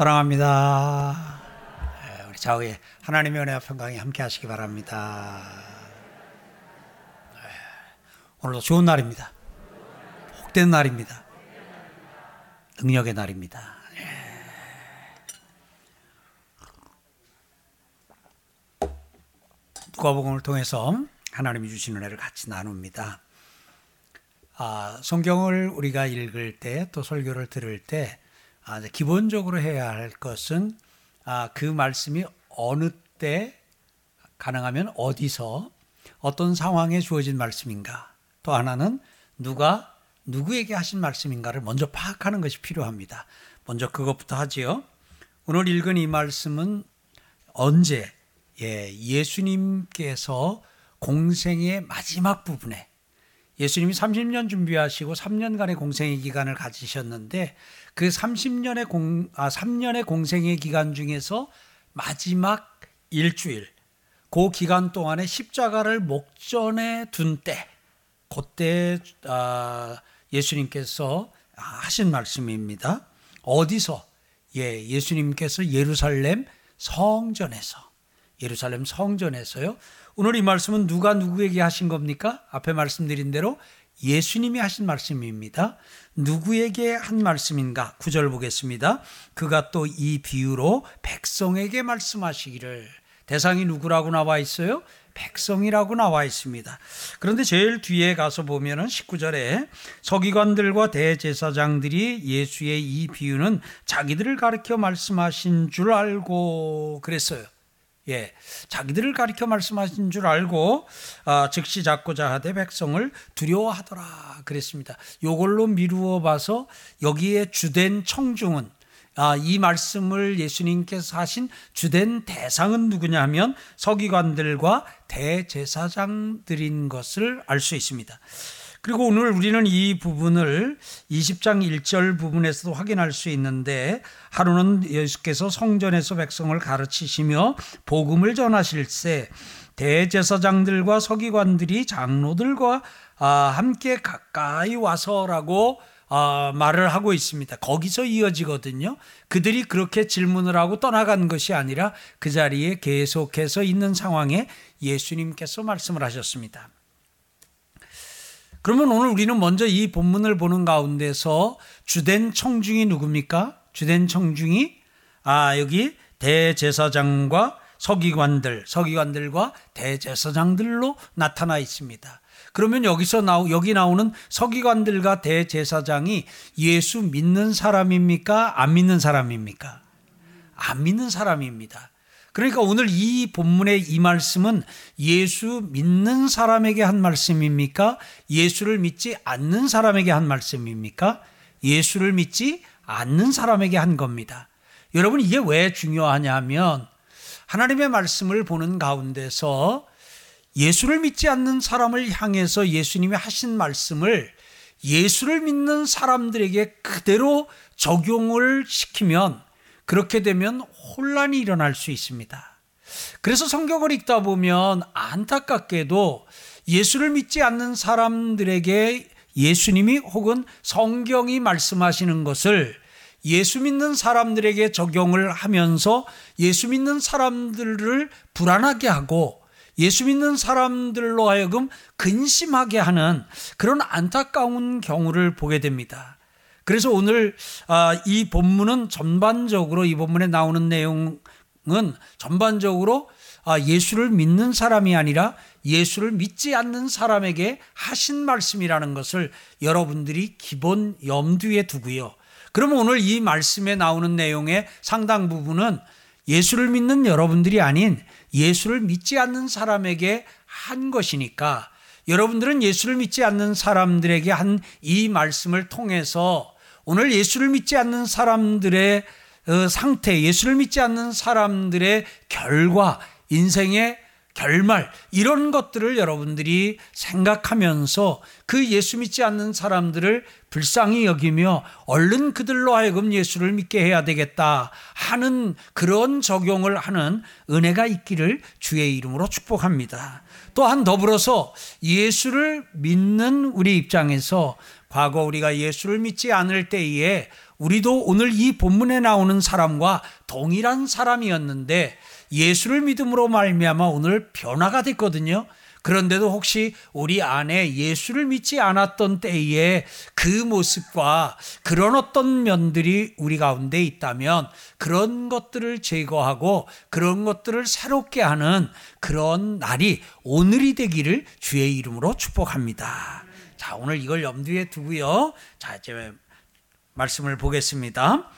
사랑합니다. 예, 우리 좌우에 하나님의 은혜와 평강이 함께 하시기 바랍니다. 예, 오늘도 좋은 날입니다. 복된 날입니다. 능력의 날입니다. 예. 누가복음을 통해서 하나님이 주신 은혜를 같이 나눕니다. 아, 성경을 우리가 읽을 때 또 설교를 들을 때 아, 기본적으로 해야 할 것은 아, 그 말씀이 어느 때 가능하면 어디서 어떤 상황에 주어진 말씀인가 또 하나는 누가 누구에게 하신 말씀인가를 먼저 파악하는 것이 필요합니다. 먼저 그것부터 하지요. 오늘 읽은 이 말씀은 언제 예, 예수님께서 공생의 마지막 부분에 예수님이 30년 준비하시고 3년간의 공생의 기간을 가지셨는데 그 30년의 공, 아, 3년의 공생의 기간 중에서 마지막 일주일, 그 기간 동안에 십자가를 목전에 둔 때, 그때 아, 예수님께서 하신 말씀입니다. 어디서? 예, 예수님께서 예루살렘 성전에서, 예루살렘 성전에서요. 오늘 이 말씀은 누가 누구에게 하신 겁니까? 앞에 말씀드린 대로 예수님이 하신 말씀입니다. 누구에게 한 말씀인가? 구절 보겠습니다. 그가 또 이 비유로 백성에게 말씀하시기를 대상이 누구라고 나와 있어요? 백성이라고 나와 있습니다. 그런데 제일 뒤에 가서 보면은 19절에 서기관들과 대제사장들이 예수의 이 비유는 자기들을 가르쳐 말씀하신 줄 알고 그랬어요. 예, 자기들을 가리켜 말씀하신 줄 알고 아, 즉시 잡고자 하되 백성을 두려워하더라 그랬습니다. 요걸로 미루어 봐서 여기에 주된 청중은 아, 이 말씀을 예수님께서 하신 주된 대상은 누구냐 하면 서기관들과 대제사장들인 것을 알 수 있습니다. 그리고 오늘 우리는 이 부분을 20장 1절 부분에서도 확인할 수 있는데 하루는 예수께서 성전에서 백성을 가르치시며 복음을 전하실 때 대제사장들과 서기관들이 장로들과 아, 함께 가까이 와서라고 아, 말을 하고 있습니다. 거기서 이어지거든요. 그들이 그렇게 질문을 하고 떠나간 것이 아니라 그 자리에 계속해서 있는 상황에 예수님께서 말씀을 하셨습니다. 그러면 오늘 우리는 먼저 이 본문을 보는 가운데서 주된 청중이 누굽니까? 주된 청중이 아 여기 대제사장과 서기관들, 서기관들과 대제사장들로 나타나 있습니다. 그러면 여기서 나오 여기 나오는 서기관들과 대제사장이 예수 믿는 사람입니까? 안 믿는 사람입니까? 안 믿는 사람입니다. 그러니까 오늘 이 본문의 이 말씀은 예수 믿는 사람에게 한 말씀입니까? 예수를 믿지 않는 사람에게 한 말씀입니까? 예수를 믿지 않는 사람에게 한 겁니다. 여러분 이게 왜 중요하냐면 하나님의 말씀을 보는 가운데서 예수를 믿지 않는 사람을 향해서 예수님이 하신 말씀을 예수를 믿는 사람들에게 그대로 적용을 시키면 그렇게 되면 혼란이 일어날 수 있습니다. 그래서 성경을 읽다 보면 안타깝게도 예수를 믿지 않는 사람들에게 예수님이 혹은 성경이 말씀하시는 것을 예수 믿는 사람들에게 적용을 하면서 예수 믿는 사람들을 불안하게 하고 예수 믿는 사람들로 하여금 근심하게 하는 그런 안타까운 경우를 보게 됩니다. 그래서 오늘 아, 이 본문은 전반적으로 이 본문에 나오는 내용은 전반적으로 아, 예수를 믿는 사람이 아니라 예수를 믿지 않는 사람에게 하신 말씀이라는 것을 여러분들이 기본 염두에 두고요. 그러면 오늘 이 말씀에 나오는 내용의 상당 부분은 예수를 믿는 여러분들이 아닌 예수를 믿지 않는 사람에게 한 것이니까 여러분들은 예수를 믿지 않는 사람들에게 한 이 말씀을 통해서 오늘 예수를 믿지 않는 사람들의 어, 상태, 예수를 믿지 않는 사람들의 결과, 인생의 결말, 이런 것들을 여러분들이 생각하면서 그 예수 믿지 않는 사람들을 불쌍히 여기며 얼른 그들로 하여금 예수를 믿게 해야 되겠다 하는 그런 적용을 하는 은혜가 있기를 주의 이름으로 축복합니다. 또한 더불어서 예수를 믿는 우리 입장에서 과거 우리가 예수를 믿지 않을 때에 우리도 오늘 이 본문에 나오는 사람과 동일한 사람이었는데 예수를 믿음으로 말미암아 오늘 변화가 됐거든요. 그런데도 혹시 우리 안에 예수를 믿지 않았던 때에 그 모습과 그런 어떤 면들이 우리 가운데 있다면 그런 것들을 제거하고 그런 것들을 새롭게 하는 그런 날이 오늘이 되기를 주의 이름으로 축복합니다. 자, 오늘 이걸 염두에 두고요. 자, 이제 말씀을 보겠습니다.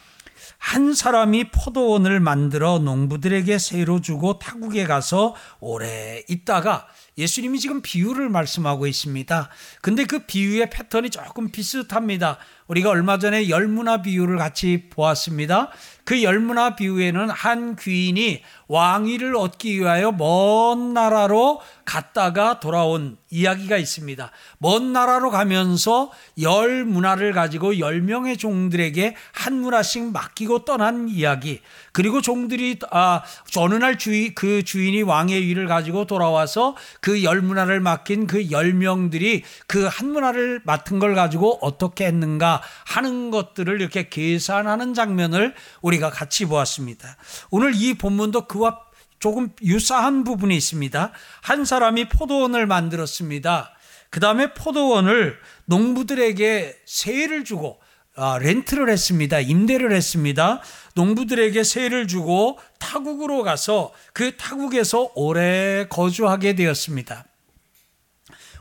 한 사람이 포도원을 만들어 농부들에게 새로 주고 타국에 가서 오래 있다가 예수님이 지금 비유를 말씀하고 있습니다. 근데 그 비유의 패턴이 조금 비슷합니다. 우리가 얼마 전에 열문화 비유를 같이 보았습니다. 그 열문화 비유에는 한 귀인이 왕위를 얻기 위하여 먼 나라로 갔다가 돌아온 이야기가 있습니다. 먼 나라로 가면서 열 문화를 가지고 열 명의 종들에게 한 문화씩 맡기고 떠난 이야기. 그리고 종들이 아 어느 날 주인 그 주인이 왕의 위를 가지고 돌아와서 그 열 문화를 맡긴 그 열 명들이 그 한 문화를 맡은 걸 가지고 어떻게 했는가 하는 것들을 이렇게 계산하는 장면을 우리가 같이 보았습니다. 오늘 이 본문도 그와 조금 유사한 부분이 있습니다. 한 사람이 포도원을 만들었습니다. 그 다음에 포도원을 농부들에게 세를 주고 아, 렌트를 했습니다. 임대를 했습니다. 농부들에게 세를 주고 타국으로 가서 그 타국에서 오래 거주하게 되었습니다.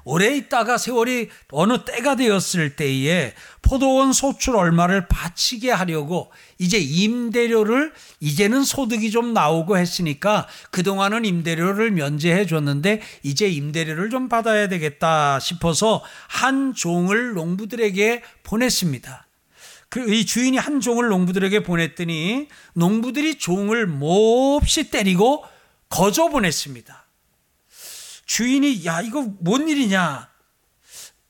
오래 있다가 세월이 어느 때가 되었을 때에 포도원 소출 얼마를 바치게 하려고 이제 임대료를 이제는 소득이 좀 나오고 했으니까 그동안은 임대료를 면제해 줬는데 이제 임대료를 좀 받아야 되겠다 싶어서 한 종을 농부들에게 보냈습니다. 그이 주인이 한 종을 농부들에게 보냈더니 농부들이 종을 몹시 때리고 거저 보냈습니다. 주인이 야 이거 뭔 일이냐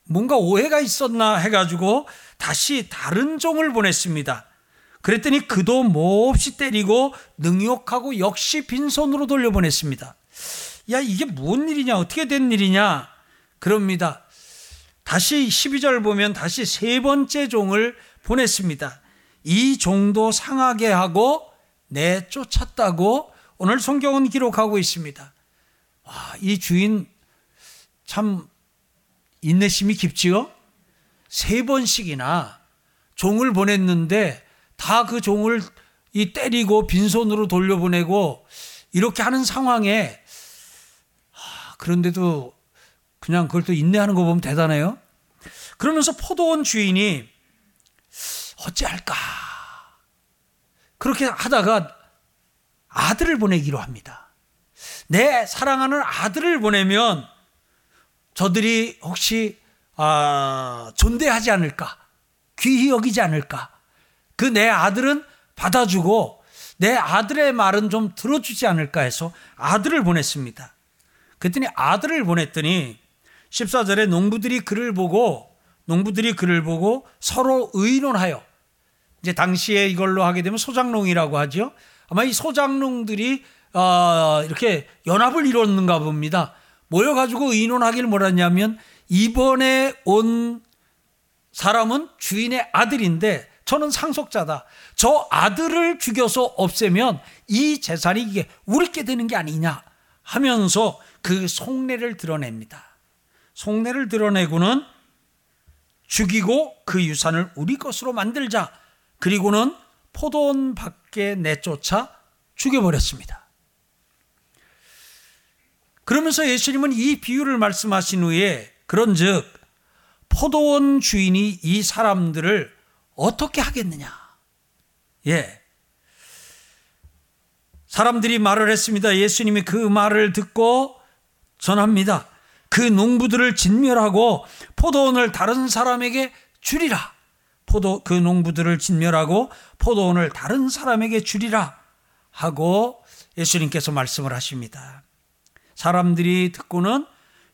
뭔가 오해가 있었나 해가지고 다시 다른 종을 보냈습니다. 그랬더니 그도 몹시 때리고 능욕하고 역시 빈손으로 돌려보냈습니다. 야 이게 뭔 일이냐 어떻게 된 일이냐 그럽니다. 다시 12절 보면 다시 세 번째 종을 보냈습니다. 이 종도 상하게 하고 내쫓았다고 오늘 성경은 기록하고 있습니다. 아, 이 주인 참 인내심이 깊지요? 세 번씩이나 종을 보냈는데 다 그 종을 이 때리고 빈손으로 돌려보내고 이렇게 하는 상황에 아, 그런데도 그냥 그걸 또 인내하는 거 보면 대단해요. 그러면서 포도원 주인이 어찌할까 그렇게 하다가 아들을 보내기로 합니다. 내 사랑하는 아들을 보내면 저들이 혹시 아, 존대하지 않을까? 귀히 여기지 않을까? 그 내 아들은 받아주고 내 아들의 말은 좀 들어주지 않을까 해서 아들을 보냈습니다. 그랬더니 아들을 보냈더니 14절에 농부들이 그를 보고 농부들이 그를 보고 서로 의논하여 이제 당시에 이걸로 하게 되면 소장농이라고 하죠. 아마 이 소장농들이 어, 이렇게 연합을 이뤘는가 봅니다. 모여가지고 의논하기를 뭐랬냐면 이번에 온 사람은 주인의 아들인데 저는 상속자다. 저 아들을 죽여서 없애면 이 재산이 이게 우리께 되는 게 아니냐 하면서 그 속내를 드러냅니다. 속내를 드러내고는 죽이고 그 유산을 우리 것으로 만들자. 그리고는 포도원 밖에 내쫓아 죽여버렸습니다. 그러면서 예수님은 이 비유를 말씀하신 후에 그런즉 포도원 주인이 이 사람들을 어떻게 하겠느냐? 예. 사람들이 말을 했습니다. 예수님이 그 말을 듣고 전합니다. 그 농부들을 진멸하고 포도원을 다른 사람에게 주리라. 포도 그 농부들을 진멸하고 포도원을 다른 사람에게 주리라 하고 예수님께서 말씀을 하십니다. 사람들이 듣고는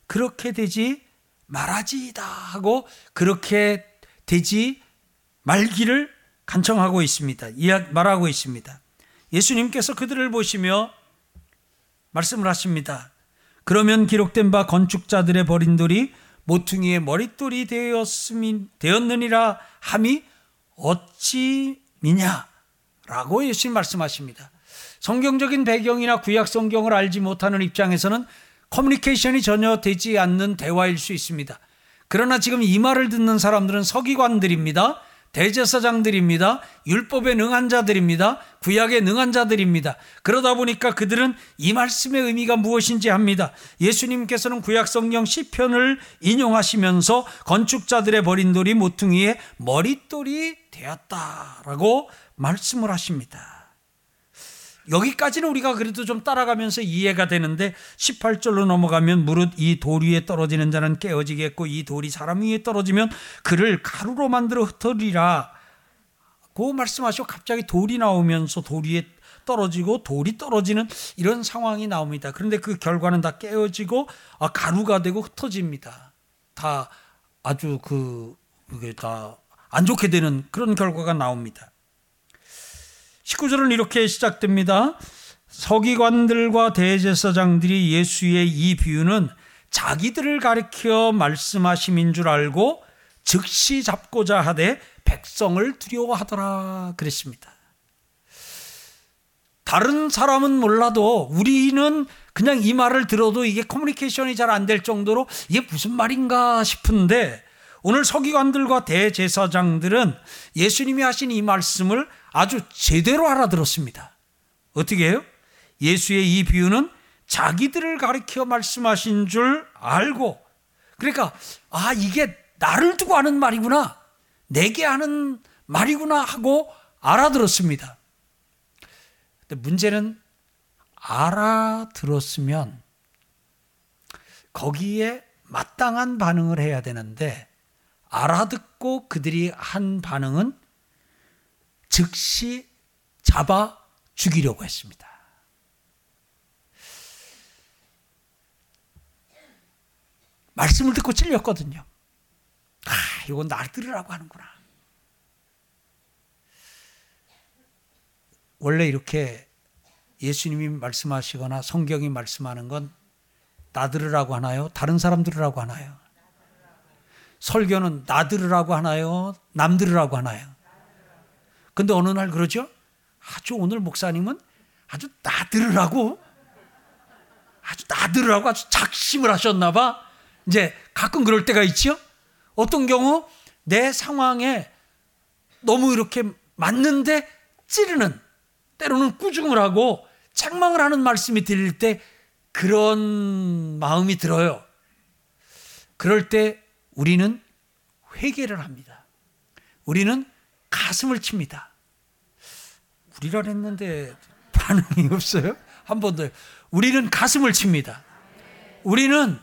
그렇게 되지 말하지다 하고 그렇게 되지 말기를 간청하고 있습니다. 말하고 있습니다. 예수님께서 그들을 보시며 말씀을 하십니다. 그러면 기록된 바 건축자들의 버린 돌이 모퉁이의 머릿돌이 되었음이 되었느니라 함이 어찌 미냐라고 예수님 말씀하십니다. 성경적인 배경이나 구약 성경을 알지 못하는 입장에서는 커뮤니케이션이 전혀 되지 않는 대화일 수 있습니다. 그러나 지금 이 말을 듣는 사람들은 서기관들입니다. 대제사장들입니다. 율법에 능한 자들입니다. 구약에 능한 자들입니다. 그러다 보니까 그들은 이 말씀의 의미가 무엇인지 합니다. 예수님께서는 구약 성경 시편을 인용하시면서 건축자들의 버린 돌이 모퉁이의 머릿돌이 되었다라고 말씀을 하십니다. 여기까지는 우리가 그래도 좀 따라가면서 이해가 되는데 18절로 넘어가면 무릇 이 돌 위에 떨어지는 자는 깨어지겠고 이 돌이 사람 위에 떨어지면 그를 가루로 만들어 흩어리라. 고 말씀하시고 갑자기 돌이 나오면서 돌 위에 떨어지고 돌이 떨어지는 이런 상황이 나옵니다. 그런데 그 결과는 다 깨어지고 아, 가루가 되고 흩어집니다. 다 아주 그 그게 다 안 좋게 되는 그런 결과가 나옵니다. 19절은 이렇게 시작됩니다. 서기관들과 대제사장들이 예수의 이 비유는 자기들을 가리켜 말씀하심인 줄 알고 즉시 잡고자 하되 백성을 두려워하더라 그랬습니다. 다른 사람은 몰라도 우리는 그냥 이 말을 들어도 이게 커뮤니케이션이 잘 안 될 정도로 이게 무슨 말인가 싶은데 오늘 서기관들과 대제사장들은 예수님이 하신 이 말씀을 아주 제대로 알아들었습니다. 어떻게 해요? 예수의 이 비유는 자기들을 가리켜 말씀하신 줄 알고 그러니까 아 이게 나를 두고 하는 말이구나 내게 하는 말이구나 하고 알아들었습니다. 근데 문제는 알아들었으면 거기에 마땅한 반응을 해야 되는데 알아듣고 그들이 한 반응은 즉시 잡아 죽이려고 했습니다. 말씀을 듣고 찔렸거든요. 아, 이건 날 들으라고 하는구나. 원래 이렇게 예수님이 말씀하시거나 성경이 말씀하는 건 나 들으라고 하나요? 다른 사람 들으라고 하나요? 설교는 나 들으라고 하나요? 남 들으라고 하나요? 근데 어느 날 그러죠? 아주 오늘 목사님은 아주 나 들으라고 아주 나 들으라고 아주 작심을 하셨나 봐. 이제 가끔 그럴 때가 있죠. 어떤 경우 내 상황에 너무 이렇게 맞는데 찌르는 때로는 꾸중을 하고 책망을 하는 말씀이 들릴 때 그런 마음이 들어요. 그럴 때 우리는 회개를 합니다. 우리는 가슴을 칩니다. 우리라 했는데 반응이 없어요? 한 번 더. 우리는 가슴을 칩니다. 우리는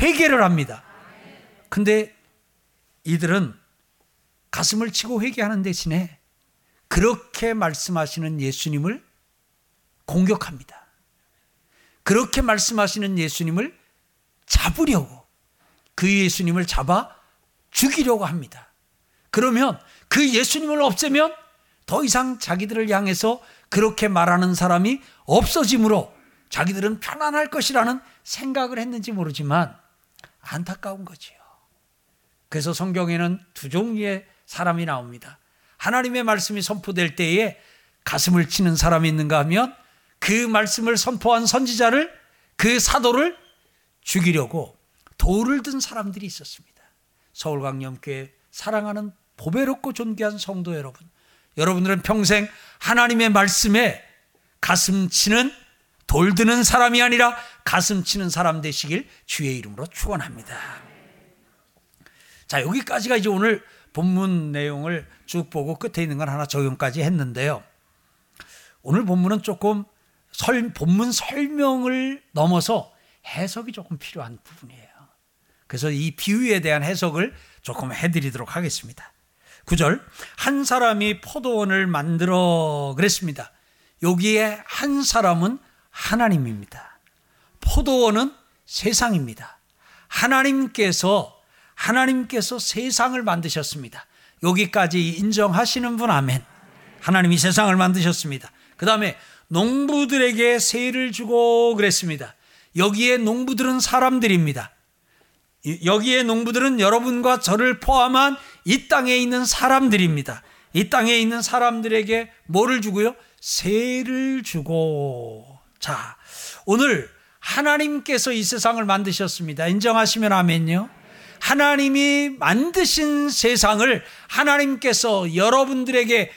회개를 합니다. 근데 이들은 가슴을 치고 회개하는 대신에 그렇게 말씀하시는 예수님을 공격합니다. 그렇게 말씀하시는 예수님을 잡으려고 그 예수님을 잡아 죽이려고 합니다. 그러면 그 예수님을 없애면 더 이상 자기들을 향해서 그렇게 말하는 사람이 없어지므로 자기들은 편안할 것이라는 생각을 했는지 모르지만 안타까운 거지요. 그래서 성경에는 두 종류의 사람이 나옵니다. 하나님의 말씀이 선포될 때에 가슴을 치는 사람이 있는가 하면 그 말씀을 선포한 선지자를 그 사도를 죽이려고 돌을 든 사람들이 있었습니다. 서울광염교회 사랑하는 보배롭고 존귀한 성도 여러분, 여러분들은 평생 하나님의 말씀에 가슴 치는 돌 드는 사람이 아니라 가슴 치는 사람 되시길 주의 이름으로 축원합니다. 자, 여기까지가 이제 오늘 본문 내용을 쭉 보고 끝에 있는 건 하나 적용까지 했는데요. 오늘 본문은 조금 설, 본문 설명을 넘어서 해석이 조금 필요한 부분이에요. 그래서 이 비유에 대한 해석을 조금 해드리도록 하겠습니다. 9절, 한 사람이 포도원을 만들어 그랬습니다. 여기에 한 사람은 하나님입니다. 포도원은 세상입니다. 하나님께서, 하나님께서 세상을 만드셨습니다. 여기까지 인정하시는 분 아멘. 하나님이 세상을 만드셨습니다. 그 다음에 농부들에게 세를 주고 그랬습니다. 여기에 농부들은 사람들입니다. 여기에 농부들은 여러분과 저를 포함한 이 땅에 있는 사람들입니다. 이 땅에 있는 사람들에게 뭐를 주고요? 세를 주고. 자, 오늘 하나님께서 이 세상을 만드셨습니다. 인정하시면 아멘요. 하나님이 만드신 세상을 하나님께서 여러분들에게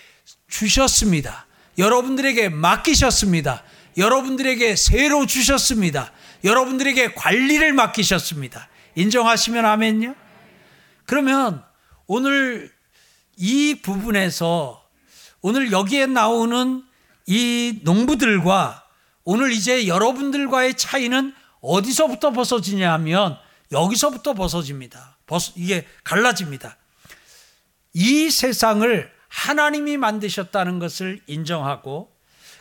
주셨습니다. 여러분들에게 맡기셨습니다. 여러분들에게 새로 주셨습니다. 여러분들에게 관리를 맡기셨습니다. 인정하시면 아멘요? 그러면 오늘 이 부분에서 오늘 여기에 나오는 이 농부들과 오늘 이제 여러분들과의 차이는 어디서부터 벗어지냐 하면 여기서부터 벗어집니다. 벗, 이게 갈라집니다. 이 세상을 하나님이 만드셨다는 것을 인정하고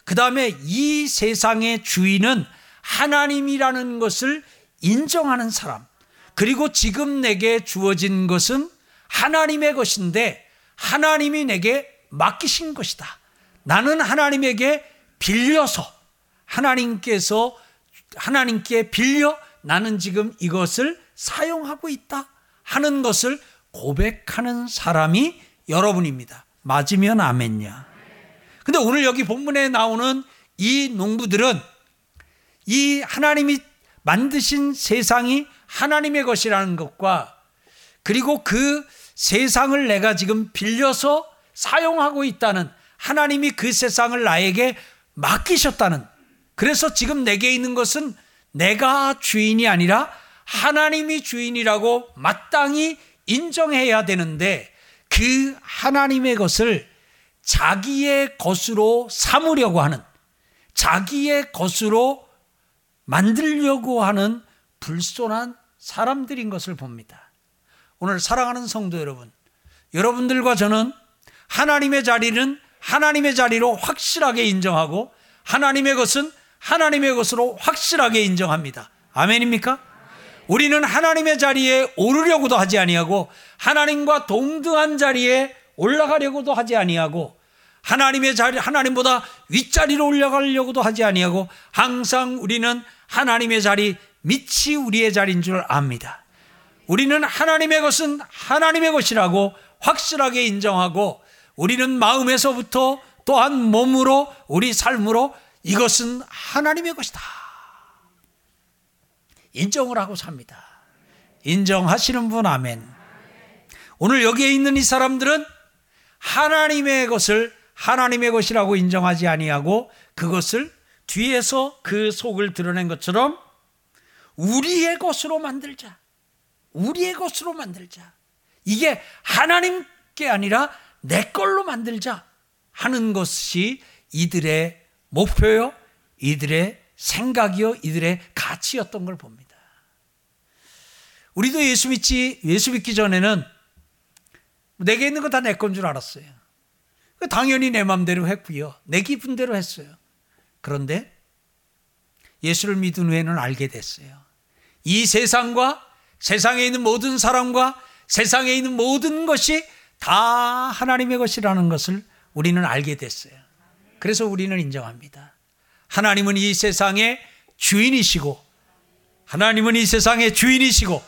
그 다음에 이 세상의 주인은 하나님이라는 것을 인정하는 사람 그리고 지금 내게 주어진 것은 하나님의 것인데 하나님이 내게 맡기신 것이다. 나는 하나님에게 빌려서 하나님께서 하나님께 빌려 나는 지금 이것을 사용하고 있다 하는 것을 고백하는 사람이 여러분입니다. 맞으면 아멘냐. 근데 오늘 여기 본문에 나오는 이 농부들은 이 하나님이 만드신 세상이 하나님의 것이라는 것과 그리고 그 세상을 내가 지금 빌려서 사용하고 있다는 하나님이 그 세상을 나에게 맡기셨다는 그래서 지금 내게 있는 것은 내가 주인이 아니라 하나님이 주인이라고 마땅히 인정해야 되는데 그 하나님의 것을 자기의 것으로 삼으려고 하는 자기의 것으로 만들려고 하는 불손한 사람들인 것을 봅니다. 오늘 사랑하는 성도 여러분, 여러분들과 저는 하나님의 자리는 하나님의 자리로 확실하게 인정하고 하나님의 것은 하나님의 것으로 확실하게 인정합니다. 아멘입니까? 우리는 하나님의 자리에 오르려고도 하지 아니하고 하나님과 동등한 자리에 올라가려고도 하지 아니하고 하나님의 자리 하나님보다 윗자리로 올라가려고도 하지 아니하고 항상 우리는 하나님의 자리 밑이 우리의 자리인 줄 압니다. 우리는 하나님의 것은 하나님의 것이라고 확실하게 인정하고 우리는 마음에서부터 또한 몸으로 우리 삶으로 이것은 하나님의 것이다. 인정을 하고 삽니다. 인정하시는 분 아멘. 오늘 여기에 있는 이 사람들은 하나님의 것을 하나님의 것이라고 인정하지 아니하고 그것을 뒤에서 그 속을 드러낸 것처럼 우리의 것으로 만들자. 우리의 것으로 만들자. 이게 하나님께 아니라 내 걸로 만들자 하는 것이 이들의 목표요, 이들의 생각이요, 이들의 가치였던 걸 봅니다. 우리도 예수 믿지, 예수 믿기 전에는 내게 있는 거 다 내 건 줄 알았어요. 당연히 내 마음대로 했고요. 내 기분 대로 했어요. 그런데 예수를 믿은 후에는 알게 됐어요. 이 세상과 세상에 있는 모든 사람과 세상에 있는 모든 것이 다 하나님의 것이라는 것을 우리는 알게 됐어요. 그래서 우리는 인정합니다. 하나님은 이 세상의 주인이시고, 하나님은 이 세상의 주인이시고,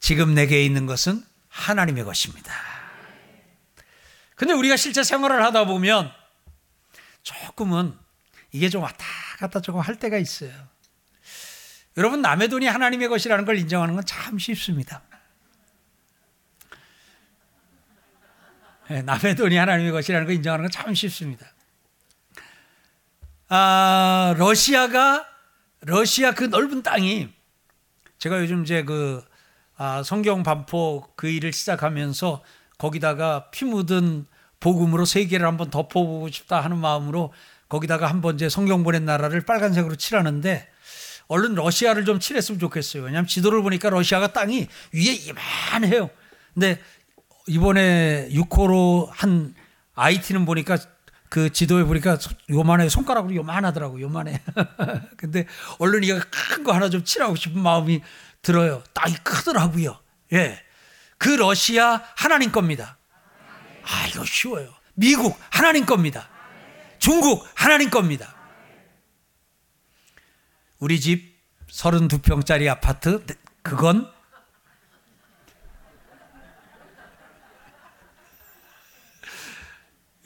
지금 내게 있는 것은 하나님의 것입니다. 근데 우리가 실제 생활을 하다 보면 조금은 이게 좀 왔다 갔다 조금 할 때가 있어요. 여러분, 남의 돈이 하나님의 것이라는 걸 인정하는 건 참 쉽습니다. 예, 남의 돈이 하나님의 것이라는 걸 인정하는 건 참 쉽습니다. 아, 러시아가, 러시아 그 넓은 땅이 제가 요즘 이제 그 아, 성경 반포 그 일을 시작하면서 거기다가 피 묻은 복음으로 세계를 한번 덮어보고 싶다 하는 마음으로 거기다가 한번 이제 성경 보낸 나라를 빨간색으로 칠하는데 얼른 러시아를 좀 칠했으면 좋겠어요. 왜냐하면 지도를 보니까 러시아가 땅이 위에 이만해요. 근데 이번에 6호로 한 IT는 보니까 그 지도에 보니까 요만해 손가락으로 요만하더라고 요만해. 근데 얼른 이거 큰 거 하나 좀 칠하고 싶은 마음이 들어요. 땅이 크더라고요. 예. 그 러시아 하나님 겁니다. 아, 이거 쉬워요. 미국 하나님 겁니다. 중국 하나님 겁니다. 우리 집 32평짜리 아파트 그건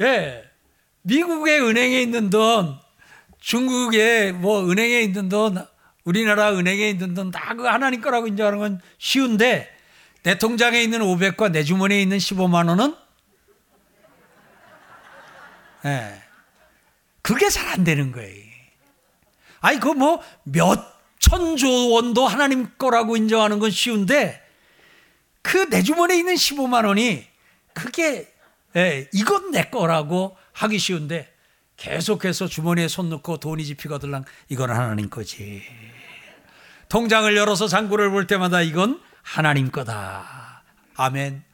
예. 미국의 은행에 있는 돈, 중국의 뭐 은행에 있는 돈, 우리나라 은행에 있는 돈 다 그 하나님 거라고 인정하는 건 쉬운데 내 통장에 있는 500과 내 주머니에 있는 15만 원은 예. 그게 잘 안 되는 거예요. 아니 그 뭐 몇 천조 원도 하나님 거라고 인정하는 건 쉬운데 그 내 주머니에 있는 15만 원이 그게 예, 이건 내 거라고 하기 쉬운데 계속해서 주머니에 손 넣고 돈이 집히거들랑 이건 하나님 거지. 통장을 열어서 잔고를 볼 때마다 이건 하나님 거다. 아멘.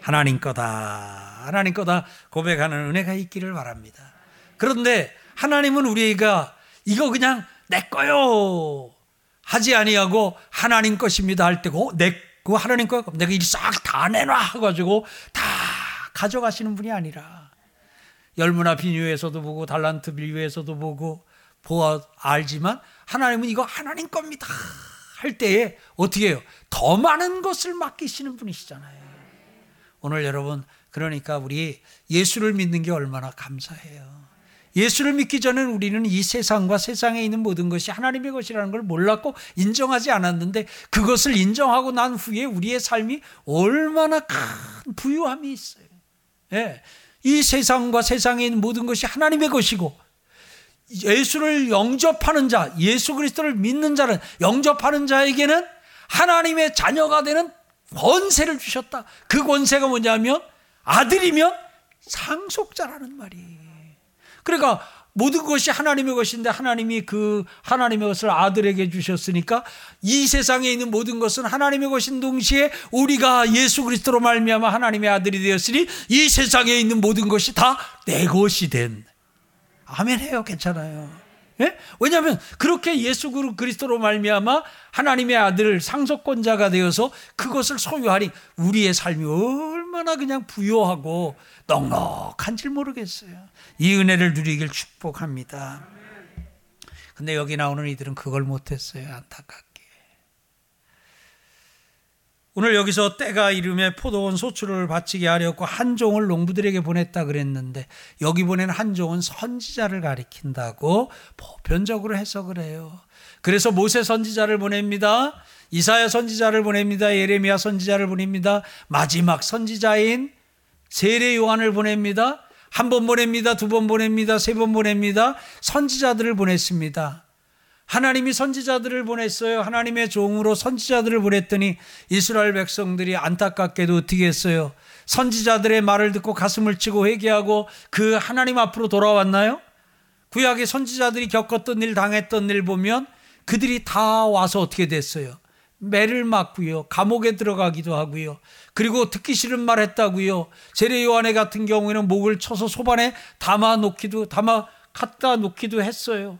하나님 거다. 하나님 거다 고백하는 은혜가 있기를 바랍니다. 그런데 하나님은 우리가 이거 그냥 내 거요 하지 아니하고 하나님 것입니다 할 때고 내 그 하나님 거 내가 이싹다 내놔 해가지고 다 가져가시는 분이 아니라 열무나 비유에서도 보고 달란트 비유에서도 보고 보아 알지만 하나님은 이거 하나님 겁니다 할 때에 어떻게 해요? 더 많은 것을 맡기시는 분이시잖아요. 오늘 여러분 그러니까 우리 예수를 믿는 게 얼마나 감사해요. 예수를 믿기 전에는 우리는 이 세상과 세상에 있는 모든 것이 하나님의 것이라는 걸 몰랐고 인정하지 않았는데 그것을 인정하고 난 후에 우리의 삶이 얼마나 큰 부유함이 있어요. 예. 이 세상과 세상에 있는 모든 것이 하나님의 것이고 예수를 영접하는 자, 예수 그리스도를 믿는 자는 영접하는 자에게는 하나님의 자녀가 되는 권세를 주셨다. 그 권세가 뭐냐면 아들이면 상속자라는 말이. 그러니까 모든 것이 하나님의 것인데 하나님이 그 하나님의 것을 아들에게 주셨으니까 이 세상에 있는 모든 것은 하나님의 것인 동시에 우리가 예수 그리스도로 말미암아 하나님의 아들이 되었으니 이 세상에 있는 모든 것이 다 내 것이 된 아멘 해요 괜찮아요 예? 왜냐하면 그렇게 예수 그리스도로 말미암아 하나님의 아들 상속권자가 되어서 그것을 소유하니 우리의 삶이 얼마나 그냥 부요하고 넉넉한지 모르겠어요. 이 은혜를 누리길 축복합니다. 근데 여기 나오는 이들은 그걸 못했어요. 안타깝게. 오늘 여기서 때가 이름에 포도원 소출을 바치게 하려고 한 종을 농부들에게 보냈다 그랬는데 여기 보낸 한 종은 선지자를 가리킨다고 보편적으로 해석을 해요. 그래서 모세 선지자를 보냅니다. 이사야 선지자를 보냅니다. 예레미야 선지자를 보냅니다. 마지막 선지자인 세례 요한을 보냅니다. 한 번 보냅니다. 두 번 보냅니다. 세 번 보냅니다. 선지자들을 보냈습니다. 하나님이 선지자들을 보냈어요. 하나님의 종으로 선지자들을 보냈더니 이스라엘 백성들이 안타깝게도 어떻게 했어요? 선지자들의 말을 듣고 가슴을 치고 회개하고 그 하나님 앞으로 돌아왔나요? 구약의 선지자들이 겪었던 일, 당했던 일 보면 그들이 다 와서 어떻게 됐어요? 매를 맞고요. 감옥에 들어가기도 하고요. 그리고 듣기 싫은 말 했다고요. 세례 요한의 같은 경우에는 목을 쳐서 소반에 담아 놓기도 담아 갖다 놓기도 했어요.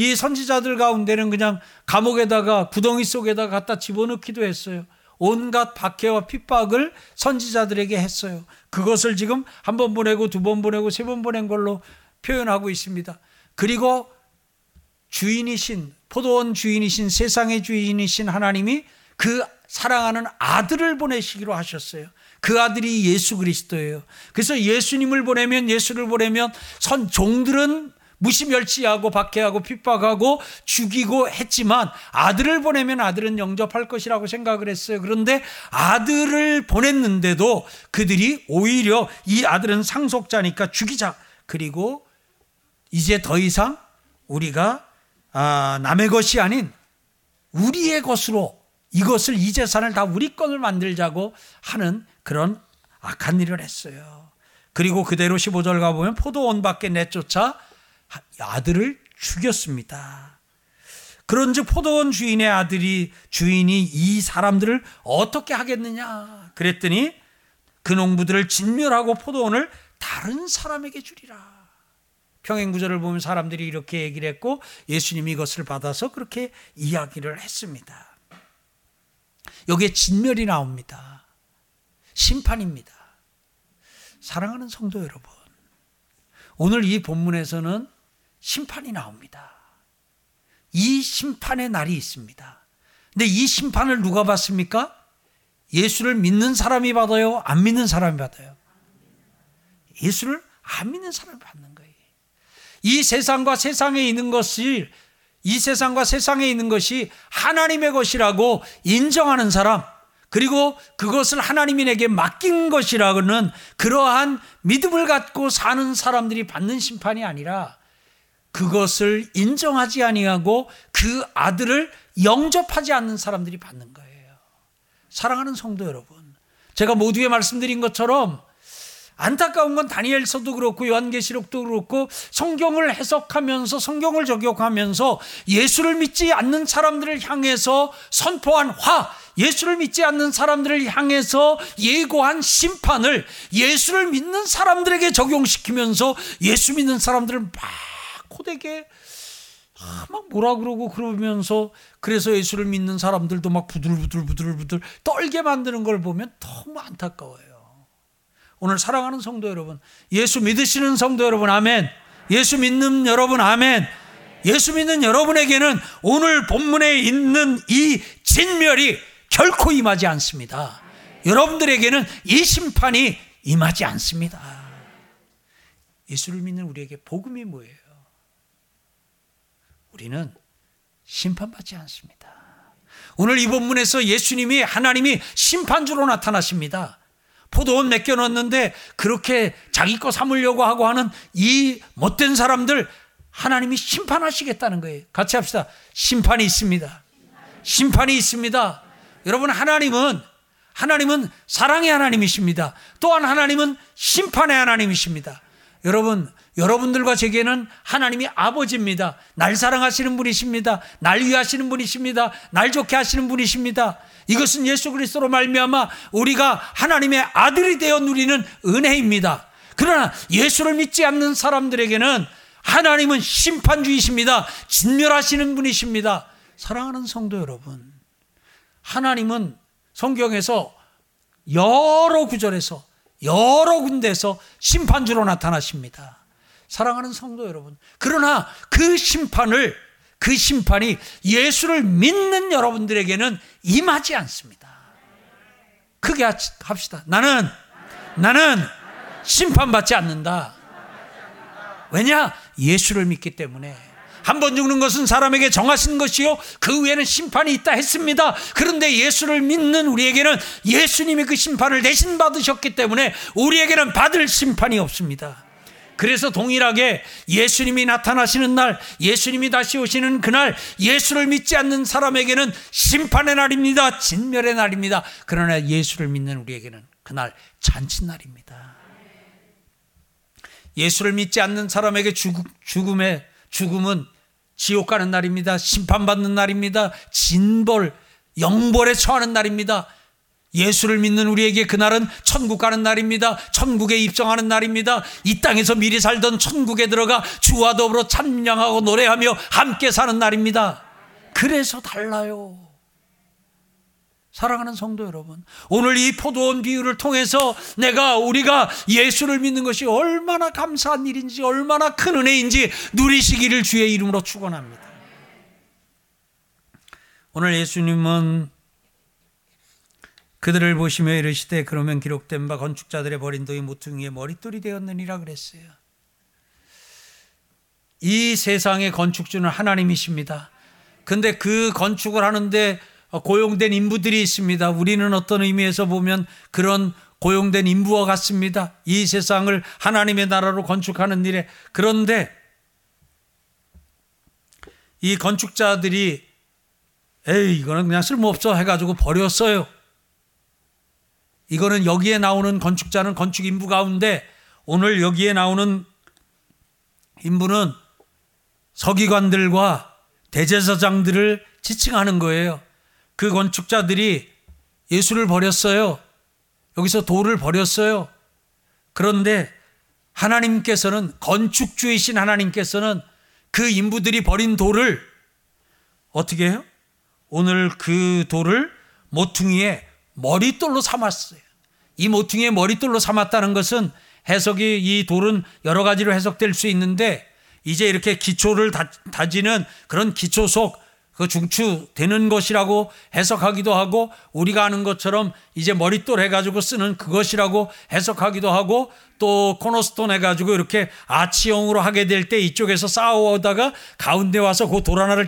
이 선지자들 가운데는 그냥 감옥에다가 구덩이 속에다 갖다 집어넣기도 했어요. 온갖 박해와 핍박을 선지자들에게 했어요. 그것을 지금 한 번 보내고 두 번 보내고 세 번 보낸 걸로 표현하고 있습니다. 그리고 주인이신 포도원 주인이신 세상의 주인이신 하나님이 그 사랑하는 아들을 보내시기로 하셨어요. 그 아들이 예수 그리스도예요. 그래서 예수님을 보내면 예수를 보내면 선 종들은 무시멸치하고 박해하고 핍박하고 죽이고 했지만 아들을 보내면 아들은 영접할 것이라고 생각을 했어요. 그런데 아들을 보냈는데도 그들이 오히려 이 아들은 상속자니까 죽이자. 그리고 이제 더 이상 우리가 아, 남의 것이 아닌 우리의 것으로 이것을 이 재산을 다 우리 건을 만들자고 하는 그런 악한 일을 했어요. 그리고 그대로 15절 가보면 포도원 밖에 내쫓아 아들을 죽였습니다. 그런즉 포도원 주인의 아들이 주인이 이 사람들을 어떻게 하겠느냐 그랬더니 그 농부들을 진멸하고 포도원을 다른 사람에게 주리라. 평행구절을 보면 사람들이 이렇게 얘기를 했고 예수님이 이것을 받아서 그렇게 이야기를 했습니다. 여기에 진멸이 나옵니다. 심판입니다. 사랑하는 성도 여러분, 오늘 이 본문에서는 심판이 나옵니다. 이 심판의 날이 있습니다. 근데 이 심판을 누가 받습니까? 예수를 믿는 사람이 받아요? 안 믿는 사람이 받아요? 예수를 안 믿는 사람이 받는 거예요. 이 세상과 세상에 있는 것이 이 세상과 세상에 있는 것이 하나님의 것이라고 인정하는 사람, 그리고 그것을 하나님이 내게 맡긴 것이라고는 그러한 믿음을 갖고 사는 사람들이 받는 심판이 아니라 그것을 인정하지 아니하고 그 아들을 영접하지 않는 사람들이 받는 거예요. 사랑하는 성도 여러분, 제가 모두에 말씀드린 것처럼 안타까운 건 다니엘서도 그렇고 요한계시록도 그렇고 성경을 해석하면서 성경을 적용하면서 예수를 믿지 않는 사람들을 향해서 선포한 화, 예수를 믿지 않는 사람들을 향해서 예고한 심판을 예수를 믿는 사람들에게 적용시키면서 예수 믿는 사람들을 막 고되게 막 뭐라 그러고 그러면서 그래서 예수를 믿는 사람들도 막 부들부들부들부들 떨게 만드는 걸 보면 너무 안타까워요. 오늘 사랑하는 성도 여러분, 예수 믿으시는 성도 여러분, 아멘. 예수 믿는 여러분, 아멘. 예수 믿는 여러분에게는 오늘 본문에 있는 이 진멸이 결코 임하지 않습니다. 여러분들에게는 이 심판이 임하지 않습니다. 예수를 믿는 우리에게 복음이 뭐예요? 우리는 심판받지 않습니다. 오늘 이 본문에서 예수님이 하나님이 심판주로 나타나십니다. 포도원 맡겨 놨는데 그렇게 자기 거 삼으려고 하고 하는 이 못된 사람들 하나님이 심판하시겠다는 거예요. 같이 합시다. 심판이 있습니다. 심판이 있습니다. 여러분 하나님은 하나님은 사랑의 하나님이십니다. 또한 하나님은 심판의 하나님이십니다. 여러분 여러분들과 제게는 하나님이 아버지입니다. 날 사랑하시는 분이십니다. 날 위하시는 분이십니다. 날 좋게 하시는 분이십니다. 이것은 예수 그리스도로 말미암아 우리가 하나님의 아들이 되어 누리는 은혜입니다. 그러나 예수를 믿지 않는 사람들에게는 하나님은 심판주이십니다. 진멸하시는 분이십니다. 사랑하는 성도 여러분, 하나님은 성경에서 여러 구절에서 여러 군데서 심판주로 나타나십니다. 사랑하는 성도 여러분. 그러나 그 심판을 그 심판이 예수를 믿는 여러분들에게는 임하지 않습니다. 크게 합시다. 나는 나는 심판받지 않는다. 왜냐? 예수를 믿기 때문에. 한번 죽는 것은 사람에게 정하신 것이요. 그 후에는 심판이 있다 했습니다. 그런데 예수를 믿는 우리에게는 예수님이 그 심판을 대신 받으셨기 때문에 우리에게는 받을 심판이 없습니다. 그래서 동일하게 예수님이 나타나시는 날, 예수님이 다시 오시는 그날, 예수를 믿지 않는 사람에게는 심판의 날입니다. 진멸의 날입니다. 그러나 예수를 믿는 우리에게는 그날 잔치날입니다. 예수를 믿지 않는 사람에게 죽음의 죽음은 지옥 가는 날입니다. 심판받는 날입니다. 진벌, 영벌에 처하는 날입니다. 예수를 믿는 우리에게 그날은 천국 가는 날입니다. 천국에 입성하는 날입니다. 이 땅에서 미리 살던 천국에 들어가 주와 더불어 찬양하고 노래하며 함께 사는 날입니다. 그래서 달라요. 사랑하는 성도 여러분, 오늘 이 포도원 비유를 통해서 내가 우리가 예수를 믿는 것이 얼마나 감사한 일인지, 얼마나 큰 은혜인지 누리시기를 주의 이름으로 축원합니다. 오늘 예수님은 그들을 보시며 이르시되 그러면 기록된 바 건축자들의 버린 돌이 모퉁이의 머릿돌이 되었느니라 그랬어요. 이 세상의 건축주는 하나님이십니다. 근데 그 건축을 하는데 고용된 인부들이 있습니다. 우리는 어떤 의미에서 보면 그런 고용된 인부와 같습니다. 이 세상을 하나님의 나라로 건축하는 일에 그런데 이 건축자들이 에이 이거는 그냥 쓸모없어 해가지고 버렸어요. 이거는 여기에 나오는 건축자는 건축 인부 가운데 오늘 여기에 나오는 인부는 서기관들과 대제사장들을 지칭하는 거예요. 그 건축자들이 예수를 버렸어요. 여기서 돌을 버렸어요. 그런데 하나님께서는 건축주이신 하나님께서는 그 인부들이 버린 돌을 어떻게 해요? 오늘 그 돌을 모퉁이에 머릿돌로 삼았어요. 이 모퉁이의 머릿돌로 삼았다는 것은 해석이 이 돌은 여러 가지로 해석될 수 있는데 이제 이렇게 기초를 다지는 그런 기초 속 그 중추되는 것이라고 해석하기도 하고 우리가 아는 것처럼 이제 머릿돌 해가지고 쓰는 그것이라고 해석하기도 하고 또 코너스톤 해가지고 이렇게 아치형으로 하게 될 때 이쪽에서 싸우다가 가운데 와서 그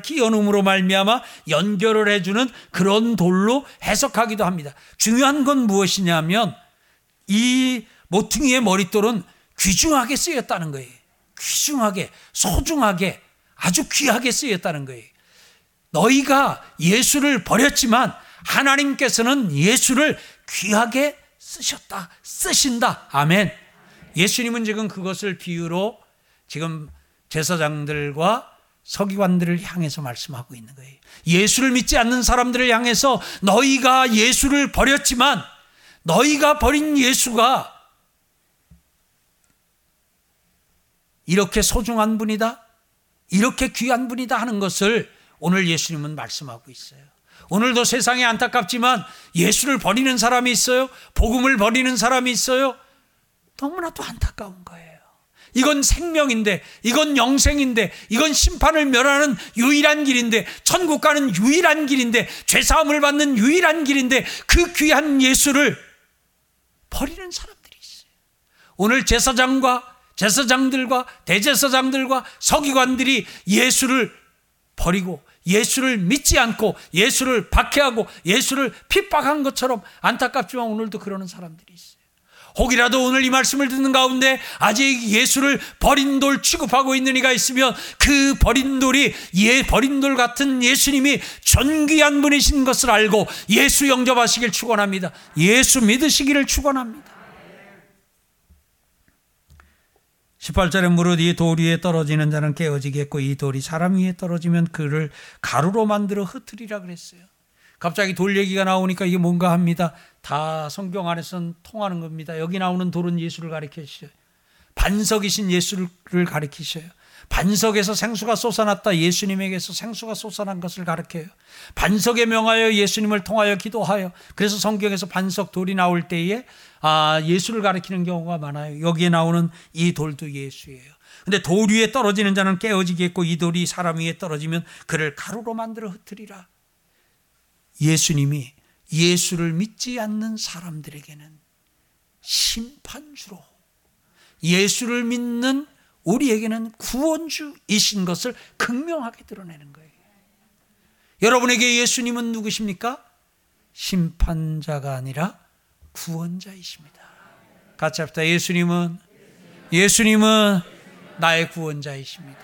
끼워 넣음으로 말미암아 연결을 해주는 그런 돌로 해석하기도 합니다. 중요한 건 무엇이냐면 이 모퉁이의 머릿돌은 귀중하게 쓰였다는 거예요. 귀중하게, 소중하게, 아주 귀하게 쓰였다는 거예요. 너희가 예수를 버렸지만 하나님께서는 예수를 귀하게 쓰셨다, 쓰신다. 아멘. 예수님은 지금 그것을 비유로 지금 제사장들과 서기관들을 향해서 말씀하고 있는 거예요. 예수를 믿지 않는 사람들을 향해서 너희가 예수를 버렸지만 너희가 버린 예수가 이렇게 소중한 분이다, 이렇게 귀한 분이다 하는 것을 오늘 예수님은 말씀하고 있어요. 오늘도 세상에 안타깝지만 예수를 버리는 사람이 있어요. 복음을 버리는 사람이 있어요. 너무나도 안타까운 거예요. 이건 생명인데, 이건 영생인데, 이건 심판을 멸하는 유일한 길인데, 천국 가는 유일한 길인데, 죄사함을 받는 유일한 길인데, 그 귀한 예수를 버리는 사람들이 있어요. 오늘 제사장과 제사장들과 대제사장들과 서기관들이 예수를 버리고 예수를 믿지 않고 예수를 박해하고 예수를 핍박한 것처럼 안타깝지만 오늘도 그러는 사람들이 있어요. 혹이라도 오늘 이 말씀을 듣는 가운데 아직 예수를 버린 돌 취급하고 있는 이가 있으면 그 버린 돌이 예 버린 돌 같은 예수님이 존귀한 분이신 것을 알고 예수 영접하시길 축원합니다. 예수 믿으시기를 축원합니다. 18절에 무릇 이 돌 위에 떨어지는 자는 깨어지겠고 이 돌이 사람 위에 떨어지면 그를 가루로 만들어 흩으리라 그랬어요. 갑자기 돌 얘기가 나오니까 이게 뭔가 합니다. 다 성경 안에서는 통하는 겁니다. 여기 나오는 돌은 예수를 가리키셔요. 반석이신 예수를 가리키셔요. 반석에서 생수가 솟아났다. 예수님에게서 생수가 솟아난 것을 가르쳐요. 반석에 명하여 예수님을 통하여 기도하여. 그래서 성경에서 반석 돌이 나올 때에 아, 예수를 가리키는 경우가 많아요. 여기에 나오는 이 돌도 예수예요. 근데 돌 위에 떨어지는 자는 깨어지겠고 이 돌이 사람 위에 떨어지면 그를 가루로 만들어 흩으리라. 예수님이 예수를 믿지 않는 사람들에게는 심판주로 예수를 믿는 우리에게는 구원주이신 것을 극명하게 드러내는 거예요. 여러분에게 예수님은 누구십니까? 심판자가 아니라 구원자이십니다. 같이 합시다. 예수님은 예수님은 나의 구원자이십니다.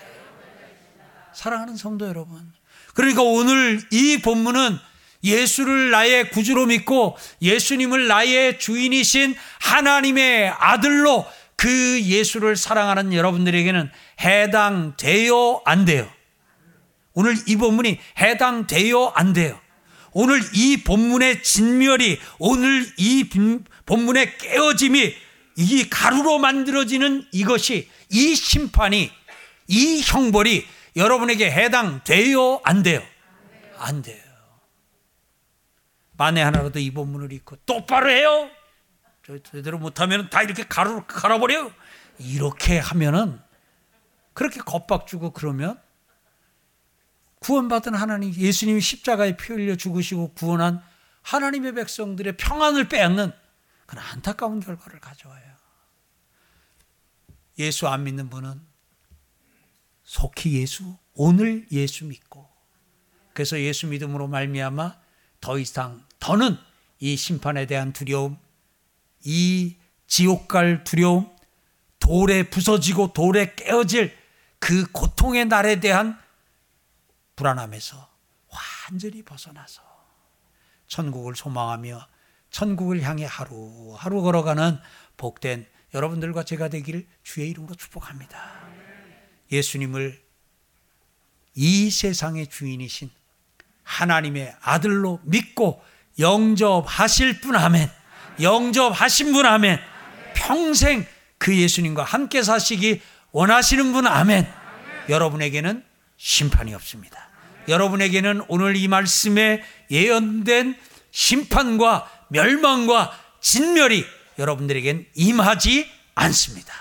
사랑하는 성도 여러분. 그러니까 오늘 이 본문은 예수를 나의 구주로 믿고 예수님을 나의 주인이신 하나님의 아들로 그 예수를 사랑하는 여러분들에게는 해당돼요, 안 돼요? 오늘 이 본문이 해당돼요, 안 돼요? 오늘 이 본문의 진멸이, 오늘 이 본문의 깨어짐이 이 가루로 만들어지는 이것이, 이 심판이, 이 형벌이 여러분에게 해당돼요, 안 돼요? 안 돼요. 만에 하나라도 이 본문을 읽고 똑바로 해요. 제대로 못하면 다 이렇게 가루 갈아버려요. 이렇게 하면은 그렇게 겁박 주고 그러면 구원받은 하나님 예수님이 십자가에 피 흘려 죽으시고 구원한 하나님의 백성들의 평안을 빼앗는 그런 안타까운 결과를 가져와요. 예수 안 믿는 분은 속히 예수 오늘 예수 믿고 그래서 예수 믿음으로 말미암아 더 이상 더는 이 심판에 대한 두려움 이 지옥 갈 두려움, 돌에 부서지고 돌에 깨어질 그 고통의 날에 대한 불안함에서 완전히 벗어나서 천국을 소망하며 천국을 향해 하루하루 걸어가는 복된 여러분들과 제가 되기를 주의 이름으로 축복합니다. 예수님을 이 세상의 주인이신 하나님의 아들로 믿고 영접하실 분 아멘. 영접하신 분 아멘. 평생 그 예수님과 함께 사시기 원하시는 분 아멘. 여러분에게는 심판이 없습니다. 여러분에게는 오늘 이 말씀에 예언된 심판과 멸망과 진멸이 여러분들에겐 임하지 않습니다.